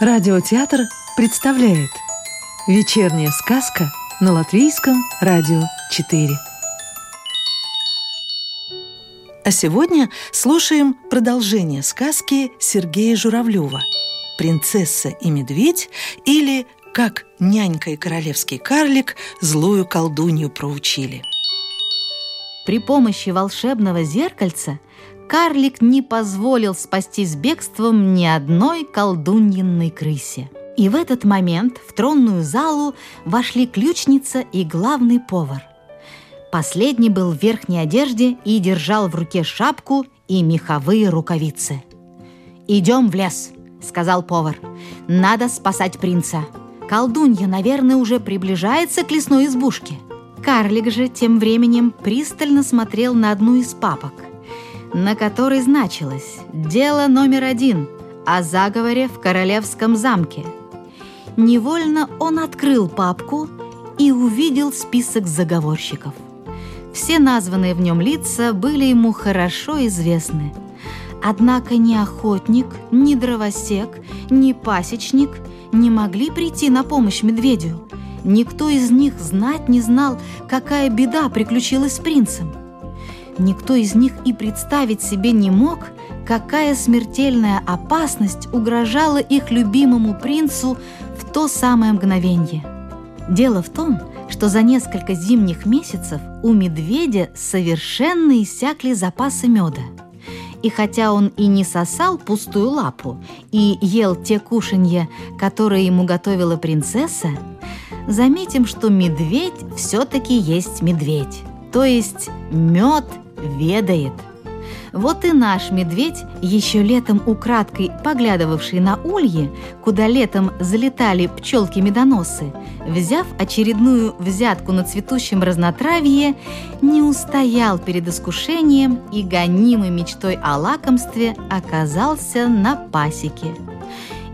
Радиотеатр представляет Вечерняя сказка на Латвийском радио 4 А сегодня слушаем продолжение сказки Сергея Журавлева «Принцесса и медведь» или «Как нянька и королевский карлик злую колдунью проучили». При помощи волшебного зеркальца карлик не позволил спастись бегством ни одной колдуньинной крысе. И в этот момент в тронную залу вошли ключница и главный повар. Последний был в верхней одежде и держал в руке шапку и меховые рукавицы. «Идем в лес», — сказал повар. «Надо спасать принца. Колдунья, наверное, уже приближается к лесной избушке». Карлик же тем временем пристально смотрел на одну из папок, на которой значилось «Дело номер один» о заговоре в королевском замке. Невольно он открыл папку и увидел список заговорщиков. Все названные в нем лица были ему хорошо известны. Однако ни охотник, ни дровосек, ни пасечник не могли прийти на помощь медведю – Никто из них знать не знал, какая беда приключилась с принцем. Никто из них и представить себе не мог, какая смертельная опасность угрожала их любимому принцу в то самое мгновенье. Дело в том, что за несколько зимних месяцев у медведя совершенно иссякли запасы меда. И хотя он и не сосал пустую лапу и ел те кушанья, которые ему готовила принцесса, заметим, что медведь все-таки есть медведь, то есть мед ведает. Вот и наш медведь, еще летом украдкой поглядывавший на ульи, куда летом залетали пчелки-медоносы, взяв очередную взятку на цветущем разнотравье, не устоял перед искушением и гонимой мечтой о лакомстве оказался на пасеке.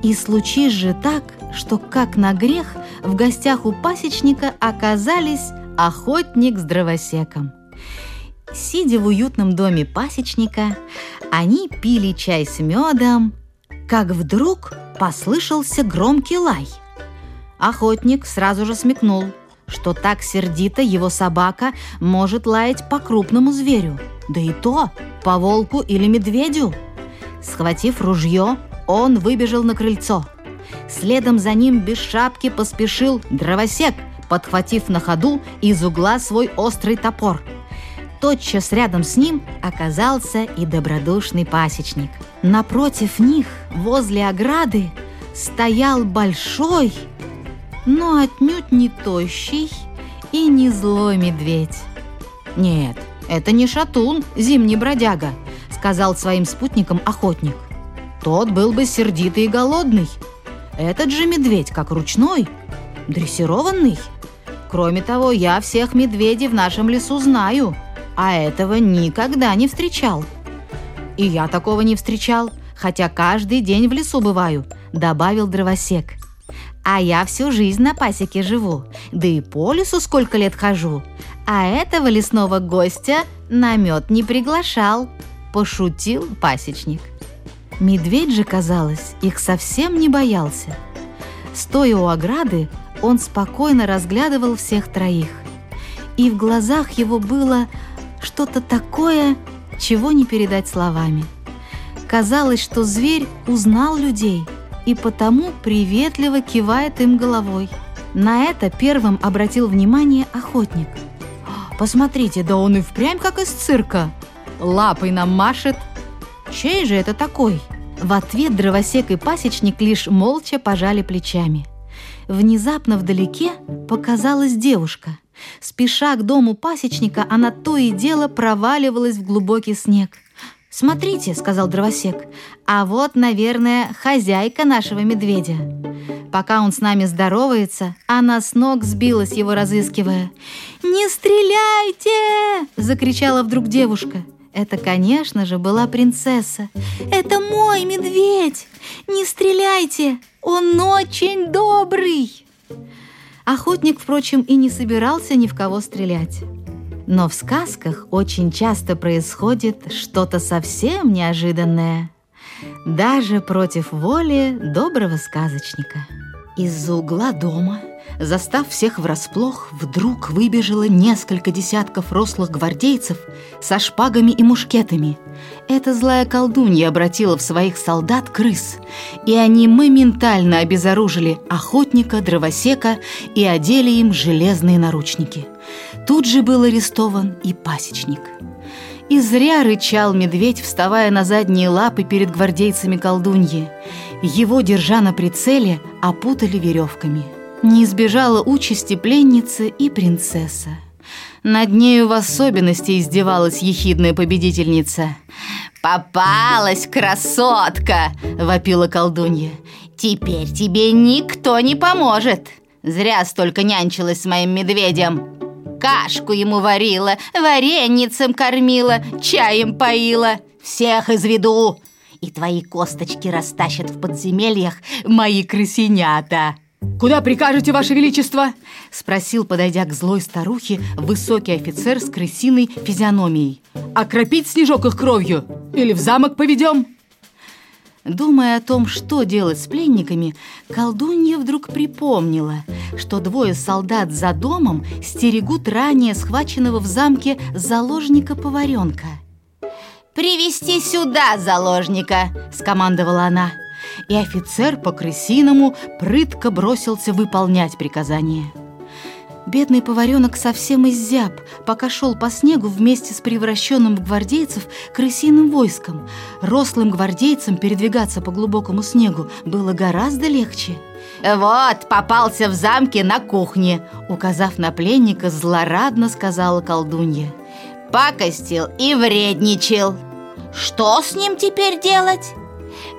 И случись же так, что, как на грех, в гостях у пасечника оказались охотник с дровосеком. Сидя в уютном доме пасечника, они пили чай с медом, как вдруг послышался громкий лай. Охотник сразу же смекнул, что так сердито его собака может лаять по крупному зверю, да и то по волку или медведю. Схватив ружье, он выбежал на крыльцо – Следом за ним без шапки поспешил дровосек, подхватив на ходу из угла свой острый топор. Тотчас рядом с ним оказался и добродушный пасечник. Напротив них, возле ограды, стоял большой, но отнюдь не тощий и не злой медведь. «Нет, это не шатун, зимний бродяга», — сказал своим спутникам охотник. «Тот был бы сердитый и голодный, этот же медведь как ручной, дрессированный. Кроме того, я всех медведей в нашем лесу знаю, а этого никогда не встречал. И я такого не встречал, хотя каждый день в лесу бываю, добавил дровосек. А я всю жизнь на пасеке живу, да и по лесу сколько лет хожу. А этого лесного гостя на мед не приглашал, пошутил пасечник. Медведь же, казалось, их совсем не боялся. Стоя у ограды, он спокойно разглядывал всех троих. И в глазах его было что-то такое, чего не передать словами. Казалось, что зверь узнал людей и потому приветливо кивает им головой. На это первым обратил внимание охотник. «Посмотрите, да он и впрямь как из цирка! Лапой нам машет!» Чей же это такой?» В ответ дровосек и пасечник лишь молча пожали плечами. Внезапно вдалеке показалась девушка. Спеша к дому пасечника, она то и дело проваливалась в глубокий снег. «Смотрите», — сказал дровосек, — «а вот, наверное, хозяйка нашего медведя». Пока он с нами здоровается, она с ног сбилась, его разыскивая. «Не стреляйте!» — закричала вдруг девушка. Это, конечно же, была принцесса. «Это мой медведь! Не стреляйте! Он очень добрый!» Охотник, впрочем, и не собирался ни в кого стрелять. Но в сказках очень часто происходит что-то совсем неожиданное. даже против воли доброго сказочника. Из-за угла дома, застав всех врасплох, вдруг выбежало несколько десятков рослых гвардейцев со шпагами и мушкетами. Эта злая колдунья обратила в своих солдат крыс, и они моментально обезоружили охотника, дровосека и одели им железные наручники. Тут же был арестован и пасечник. И зря рычал медведь, вставая на задние лапы перед гвардейцами колдуньи. Его, держа на прицеле, опутали веревками. Не избежала участи пленницы и принцесса. Над нею в особенности издевалась ехидная победительница. «Попалась, красотка!» – вопила колдунья. «Теперь тебе никто не поможет! Зря столько нянчилась с моим медведем!» Кашку ему варила, вареницем кормила, чаем поила. Всех изведу, и твои косточки растащат в подземельях мои крысенята. «Куда прикажете, Ваше Величество?» — спросил, подойдя к злой старухе, высокий офицер с крысиной физиономией. «Окропить снежок их кровью? Или в замок поведем?» Думая о том, что делать с пленниками, колдунья вдруг припомнила, что двое солдат за домом стерегут ранее схваченного в замке заложника-поваренка. «Привести сюда заложника!» – скомандовала она. И офицер по-крысиному прытко бросился выполнять приказание. Бедный поваренок совсем изяб, пока шел по снегу вместе с превращенным в гвардейцев крысиным войском. Рослым гвардейцам передвигаться по глубокому снегу было гораздо легче. «Вот, попался в замке на кухне», указав на пленника, злорадно сказала колдунья. «Пакостил и вредничал. Что с ним теперь делать?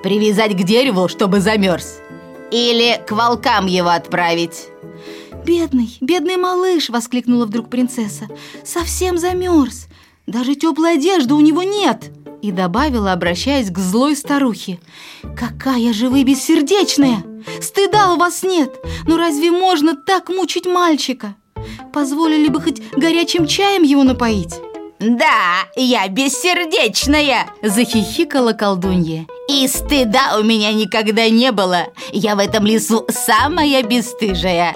Привязать к дереву, чтобы замерз? Или к волкам его отправить?» «Бедный, бедный малыш!» — воскликнула вдруг принцесса. «Совсем замерз! Даже теплой одежды у него нет!» И добавила, обращаясь к злой старухе. «Какая же вы бессердечная! Стыда у вас нет! Ну разве можно так мучить мальчика? Позволили бы хоть горячим чаем его напоить?» «Да, я бессердечная!» – захихикала колдунья. «И стыда у меня никогда не было. Я в этом лесу самая бесстыжая.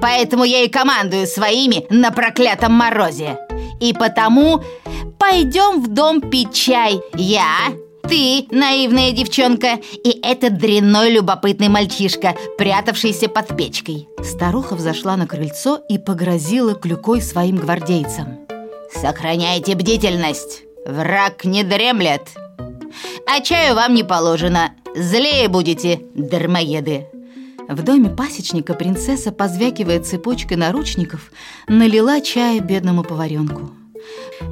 Поэтому я и командую своими на проклятом морозе. И потому пойдем в дом пить чай. Я, ты, наивная девчонка, и этот дрянной любопытный мальчишка, прятавшийся под печкой. Старуха взошла на крыльцо и погрозила клюкой своим гвардейцам. Сохраняйте бдительность, враг не дремлет. А чаю вам не положено, злее будете, дармоеды. В доме пасечника принцесса, позвякивая цепочкой наручников, налила чая бедному поваренку.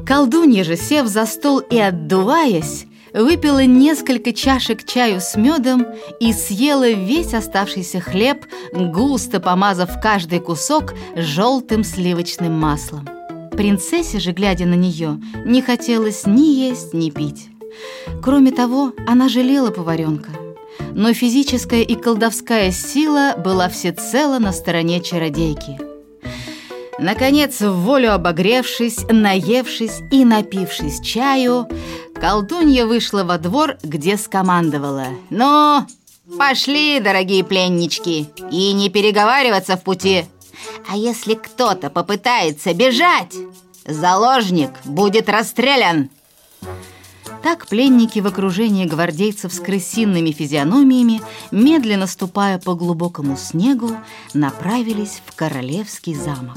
Колдунья же, сев за стол и отдуваясь, выпила несколько чашек чаю с медом и съела весь оставшийся хлеб, густо помазав каждый кусок желтым сливочным маслом. Принцессе же, глядя на нее, не хотелось ни есть, ни пить. Кроме того, она жалела поваренка – но физическая и колдовская сила была всецело на стороне чародейки. Наконец, в волю обогревшись, наевшись и напившись чаю, колдунья вышла во двор, где скомандовала «Ну, пошли, дорогие пленнички, и не переговариваться в пути. А если кто-то попытается бежать, заложник будет расстрелян». Так пленники в окружении гвардейцев с крысиными физиономиями, медленно ступая по глубокому снегу, направились в королевский замок.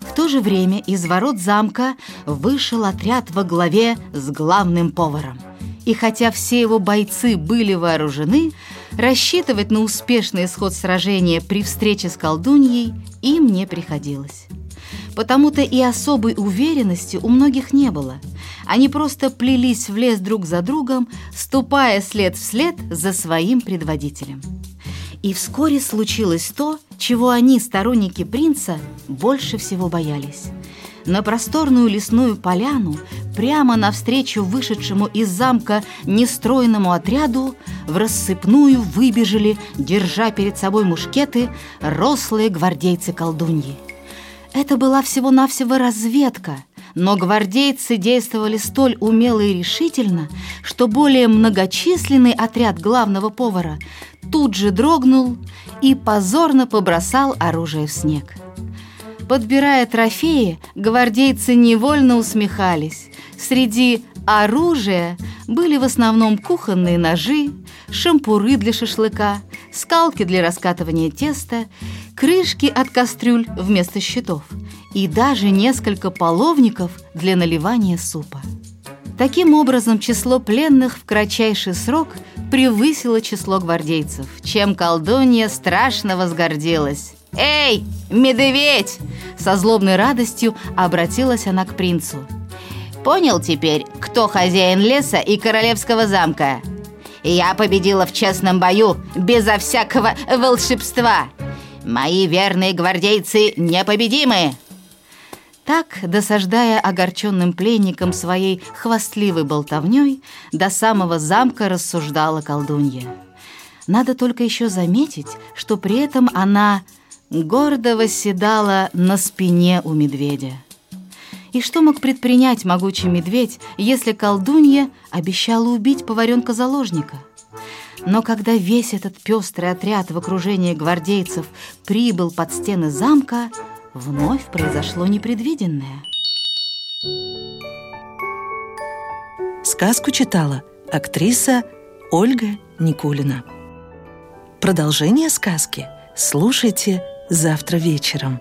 В то же время из ворот замка вышел отряд во главе с главным поваром. И хотя все его бойцы были вооружены, рассчитывать на успешный исход сражения при встрече с колдуньей им не приходилось. Потому-то и особой уверенности у многих не было – они просто плелись в лес друг за другом, ступая след в след за своим предводителем. И вскоре случилось то, чего они, сторонники принца, больше всего боялись. На просторную лесную поляну, прямо навстречу вышедшему из замка нестроенному отряду, в рассыпную выбежали, держа перед собой мушкеты, рослые гвардейцы-колдуньи. Это была всего-навсего разведка – Но гвардейцы действовали столь умело и решительно, что более многочисленный отряд главного повара тут же дрогнул и позорно побросал оружие в снег. Подбирая трофеи, гвардейцы невольно усмехались. Среди оружия были в основном кухонные ножи, шампуры для шашлыка, скалки для раскатывания теста, крышки от кастрюль вместо щитов и даже несколько половников для наливания супа. Таким образом, число пленных в кратчайший срок превысило число гвардейцев, чем колдунья страшно возгордилась. «Эй, медведь!» Со злобной радостью обратилась она к принцу. «Понял теперь, кто хозяин леса и королевского замка?» «Я победила в честном бою, безо всякого волшебства!» «Мои верные гвардейцы непобедимы!» Так, досаждая огорченным пленникам своей хвастливой болтовней, до самого замка рассуждала колдунья. Надо только еще заметить, что при этом она гордо восседала на спине у медведя. И что мог предпринять могучий медведь, если колдунья обещала убить поваренка-заложника? Но когда весь этот пестрый отряд в окружении гвардейцев прибыл под стены замка, вновь произошло непредвиденное. Сказку читала актриса Ольга Никулина. Продолжение сказки слушайте завтра вечером.